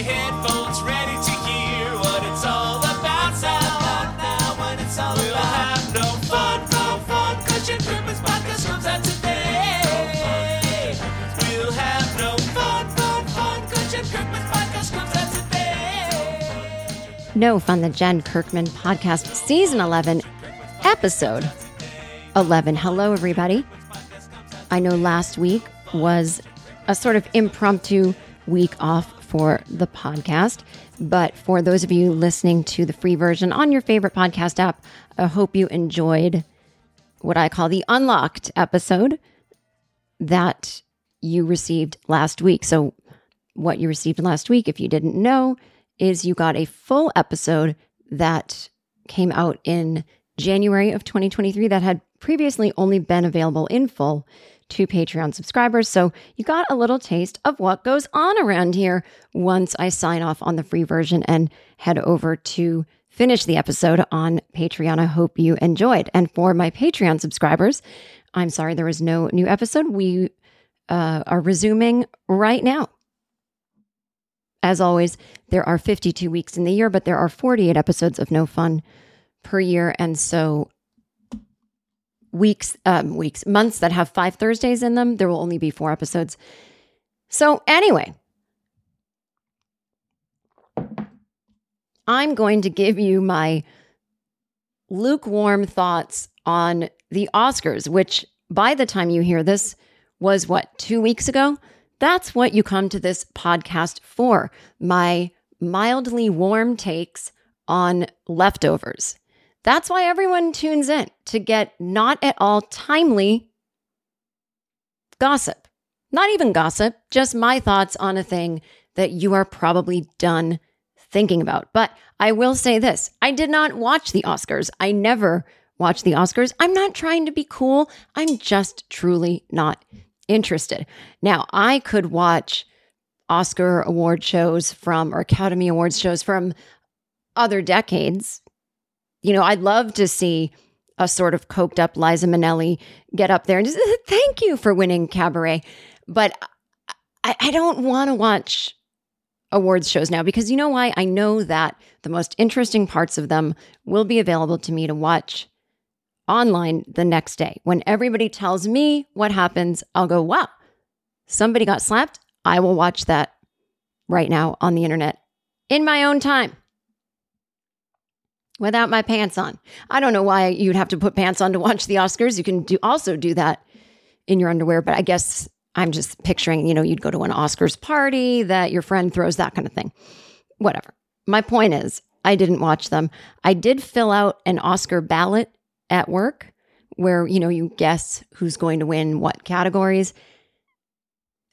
your headphones ready to hear what it's all about now. Now, when it's all we'll have no fun, no fun, 'cause your Christmas podcast comes out today. We'll have no fun, fun, fun, 'cause your Christmas podcast comes out today. No Fun, the Jen Kirkman podcast, season 11, episode 11. Hello, everybody. I know last week was a sort of impromptu week off for the podcast, but for those of you listening to the free version on your favorite podcast app, I hope you enjoyed what I call the unlocked episode that you received last week. So, what you received last week, if you didn't know, is you got a full episode that came out in January of 2023 that had previously only been available in full to Patreon subscribers. So you got a little taste of what goes on around here once I sign off on the free version and head over to finish the episode on Patreon. I hope you enjoyed. And for my Patreon subscribers, I'm sorry there was no new episode. We uh, are resuming right now. As always, there are 52 weeks in the year, but there are 48 episodes of No Fun per year. And so weeks, um, weeks, months that have five Thursdays in them, there will only be four episodes. So, anyway, I'm going to give you my lukewarm thoughts on the Oscars, which by the time you hear this was what, two weeks ago? That's what you come to this podcast for. My mildly warm takes on leftovers. That's why everyone tunes in to get not at all timely gossip. Not even gossip, just my thoughts on a thing that you are probably done thinking about. But I will say this I did not watch the Oscars. I never watch the Oscars. I'm not trying to be cool. I'm just truly not interested. Now, I could watch Oscar award shows from or Academy Awards shows from other decades. You know, I'd love to see a sort of coked up Liza Minnelli get up there and just thank you for winning Cabaret. But I, I don't want to watch awards shows now because you know why? I know that the most interesting parts of them will be available to me to watch online the next day. When everybody tells me what happens, I'll go, wow, somebody got slapped. I will watch that right now on the internet in my own time without my pants on. I don't know why you'd have to put pants on to watch the Oscars. You can do also do that in your underwear, but I guess I'm just picturing, you know, you'd go to an Oscars party that your friend throws, that kind of thing. Whatever. My point is, I didn't watch them. I did fill out an Oscar ballot at work where, you know, you guess who's going to win what categories.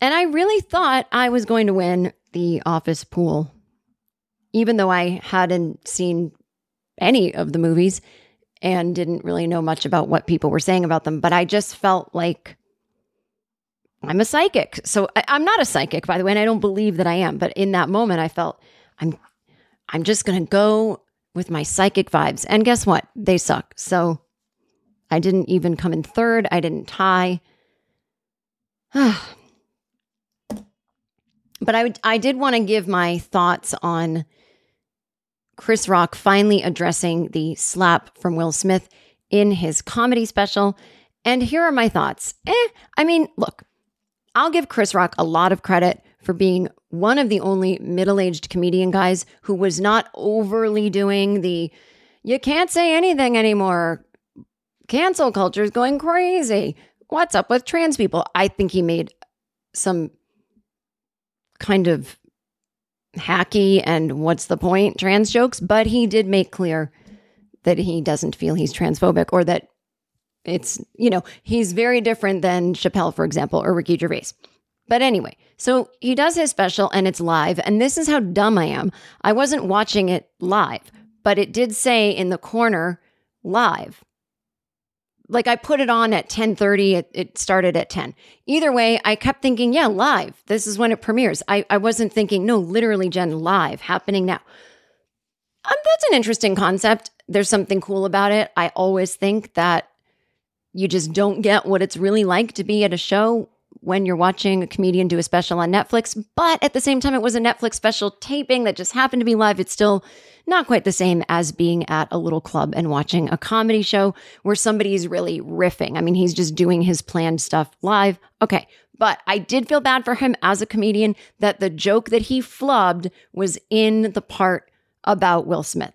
And I really thought I was going to win the office pool, even though I hadn't seen any of the movies and didn't really know much about what people were saying about them. But I just felt like I'm a psychic. So I, am not a psychic, by the way, and I don't believe that I am. But in that moment, I felt I'm I'm just gonna go with my psychic vibes. And guess what? They suck. So I didn't even come in third. I didn't tie. but I would, I did want to give my thoughts on Chris Rock finally addressing the slap from Will Smith in his comedy special. And here are my thoughts. Eh, I mean, look, I'll give Chris Rock a lot of credit for being one of the only middle aged comedian guys who was not overly doing the you can't say anything anymore. Cancel culture is going crazy. What's up with trans people? I think he made some kind of hacky and what's the point trans jokes, but he did make clear that he doesn't feel he's transphobic or that it's, you know, he's very different than Chappelle, for example, or Ricky Gervais. But anyway, so he does his special and it's live. And this is how dumb I am. I wasn't watching it live, but it did say in the corner live. Like I put it on at 10:30, it, it started at 10. Either way, I kept thinking, yeah, live. This is when it premieres. I, I wasn't thinking, no, literally, Jen, live, happening now. Um, that's an interesting concept. There's something cool about it. I always think that you just don't get what it's really like to be at a show when you're watching a comedian do a special on Netflix. But at the same time, it was a Netflix special taping that just happened to be live. It's still not quite the same as being at a little club and watching a comedy show where somebody's really riffing. I mean, he's just doing his planned stuff live. Okay. But I did feel bad for him as a comedian that the joke that he flubbed was in the part about Will Smith.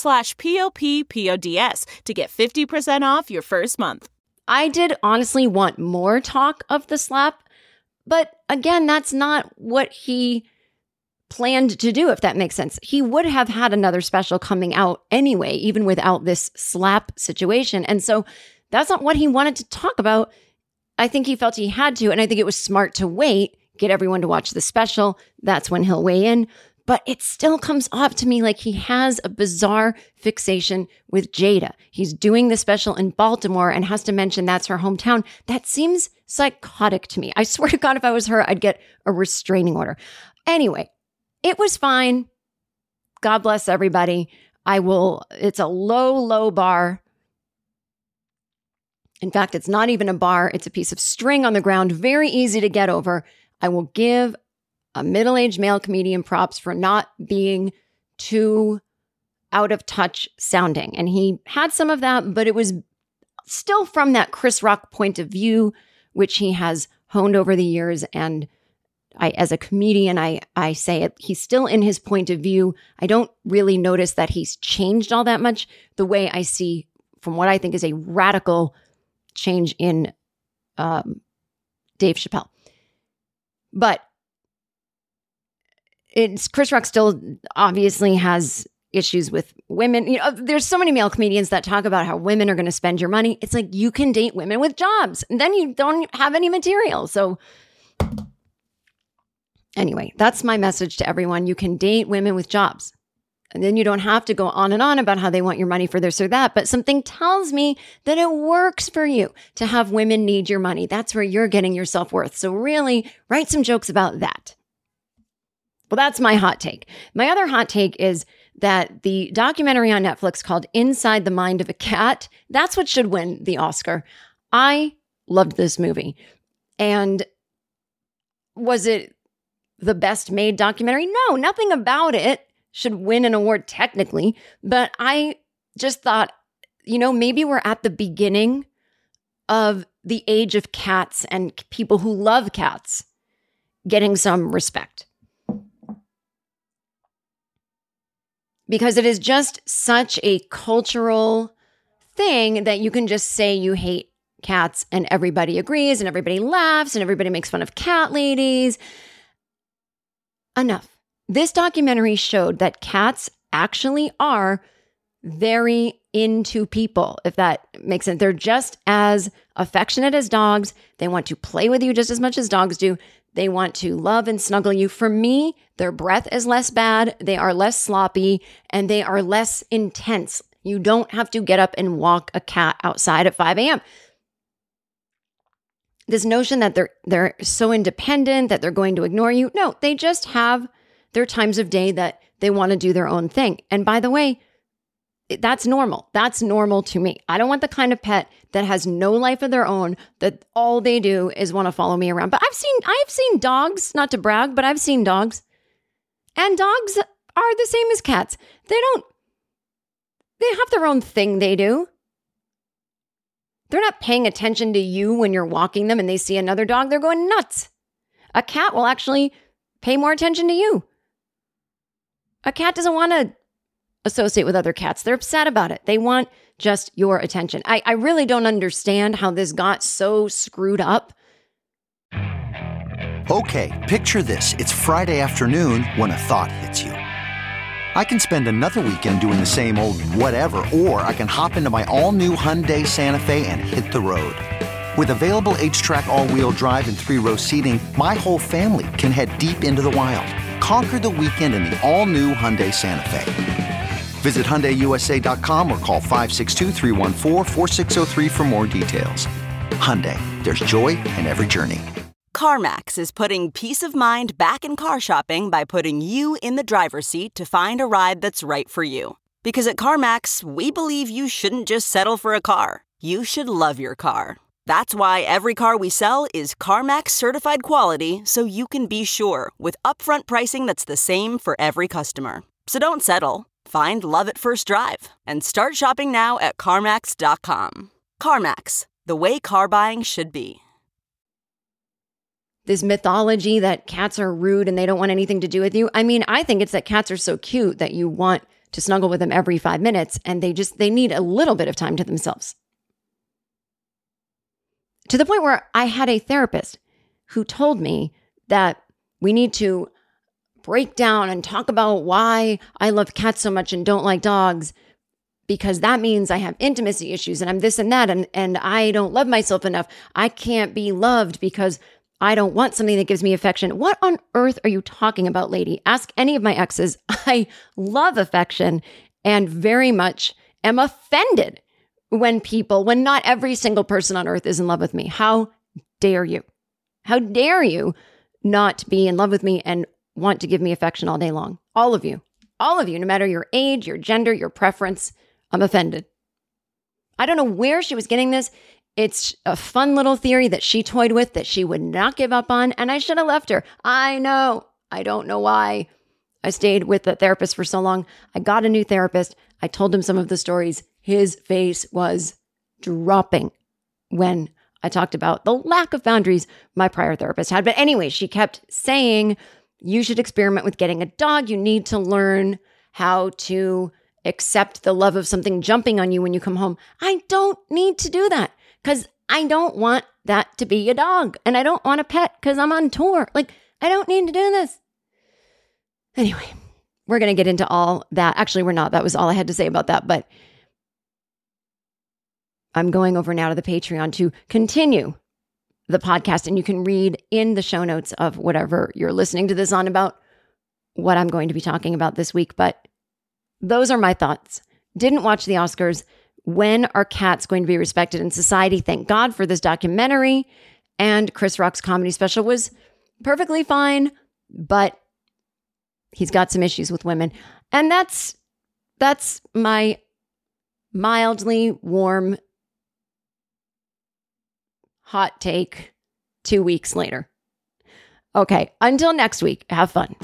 slash p-o-p-p-o-d-s to get 50% off your first month. I did honestly want more talk of the slap, but again, that's not what he planned to do, if that makes sense. He would have had another special coming out anyway, even without this slap situation. And so that's not what he wanted to talk about. I think he felt he had to. And I think it was smart to wait, get everyone to watch the special. That's when he'll weigh in. But it still comes off to me like he has a bizarre fixation with Jada. He's doing the special in Baltimore and has to mention that's her hometown. That seems psychotic to me. I swear to God, if I was her, I'd get a restraining order. Anyway, it was fine. God bless everybody. I will, it's a low, low bar. In fact, it's not even a bar, it's a piece of string on the ground, very easy to get over. I will give a middle aged male comedian props for not being too out of touch sounding. And he had some of that, but it was still from that Chris Rock point of view, which he has honed over the years. And I, as a comedian, I, I say it, he's still in his point of view. I don't really notice that he's changed all that much the way I see from what I think is a radical change in um, Dave Chappelle. But it's Chris Rock still obviously has issues with women. You know, uh, there's so many male comedians that talk about how women are going to spend your money. It's like you can date women with jobs, and then you don't have any material. So anyway, that's my message to everyone. You can date women with jobs. And then you don't have to go on and on about how they want your money for this or that. But something tells me that it works for you to have women need your money. That's where you're getting your self worth. So, really, write some jokes about that. Well, that's my hot take. My other hot take is that the documentary on Netflix called Inside the Mind of a Cat, that's what should win the Oscar. I loved this movie. And was it the best made documentary? No, nothing about it should win an award technically, but I just thought, you know, maybe we're at the beginning of the age of cats and people who love cats getting some respect. Because it is just such a cultural thing that you can just say you hate cats and everybody agrees and everybody laughs and everybody makes fun of cat ladies. Enough. This documentary showed that cats actually are very into people, if that makes sense. They're just as affectionate as dogs. They want to play with you just as much as dogs do. They want to love and snuggle you. For me, their breath is less bad, they are less sloppy, and they are less intense. You don't have to get up and walk a cat outside at 5 a.m. This notion that they're they're so independent that they're going to ignore you. No, they just have their times of day that they want to do their own thing. And by the way, that's normal. That's normal to me. I don't want the kind of pet that has no life of their own, that all they do is want to follow me around. But I've seen I've seen dogs, not to brag, but I've seen dogs. And dogs are the same as cats. They don't they have their own thing they do. They're not paying attention to you when you're walking them and they see another dog, they're going nuts. A cat will actually pay more attention to you. A cat doesn't want to associate with other cats. They're upset about it. They want just your attention. I, I really don't understand how this got so screwed up. Okay, picture this. It's Friday afternoon when a thought hits you. I can spend another weekend doing the same old whatever, or I can hop into my all new Hyundai Santa Fe and hit the road. With available HTRAC, all wheel drive, and three row seating, my whole family can head deep into the wild Conquer the weekend in the all-new Hyundai Santa Fe. Visit HyundaiUSA.com or call 562 for more details. Hyundai, there's joy in every journey. CarMax is putting peace of mind back in car shopping by putting you in the driver's seat to find a ride that's right for you. Because at CarMax, we believe you shouldn't just settle for a car. You should love your car. That's why every car we sell is CarMax certified quality so you can be sure with upfront pricing that's the same for every customer. So don't settle. Find love at first drive and start shopping now at CarMax.com. CarMax, the way car buying should be. This mythology that cats are rude and they don't want anything to do with you. I mean, I think it's that cats are so cute that you want to snuggle with them every five minutes and they just they need a little bit of time to themselves to the point where I had a therapist who told me that we need to break down and talk about why I love cats so much and don't like dogs because that means I have intimacy issues and I'm this and that and and I don't love myself enough. I can't be loved because I don't want something that gives me affection. What on earth are you talking about, lady? Ask any of my exes. I love affection and very much am offended when people, when not every single person on earth is in love with me. How dare you? How dare you not be in love with me and want to give me affection all day long? All of you, all of you, no matter your age, your gender, your preference, I'm offended. I don't know where she was getting this. It's a fun little theory that she toyed with that she would not give up on, and I should have left her. I know. I don't know why. I stayed with the therapist for so long. I got a new therapist. I told him some of the stories. His face was dropping when I talked about the lack of boundaries my prior therapist had. But anyway, she kept saying, you should experiment with getting a dog. You need to learn how to accept the love of something jumping on you when you come home. I don't need to do that because I don't want that to be a dog and I don't want a pet because I'm on tour. Like, I don't need to do this. Anyway, we're going to get into all that. Actually, we're not. That was all I had to say about that. But I'm going over now to the Patreon to continue the podcast. And you can read in the show notes of whatever you're listening to this on about what I'm going to be talking about this week. But those are my thoughts. Didn't watch the Oscars. When are cats going to be respected in society? Thank God for this documentary. And Chris Rock's comedy special was perfectly fine, but he's got some issues with women. And that's that's my mildly warm hot take 2 weeks later. Okay, until next week, have fun.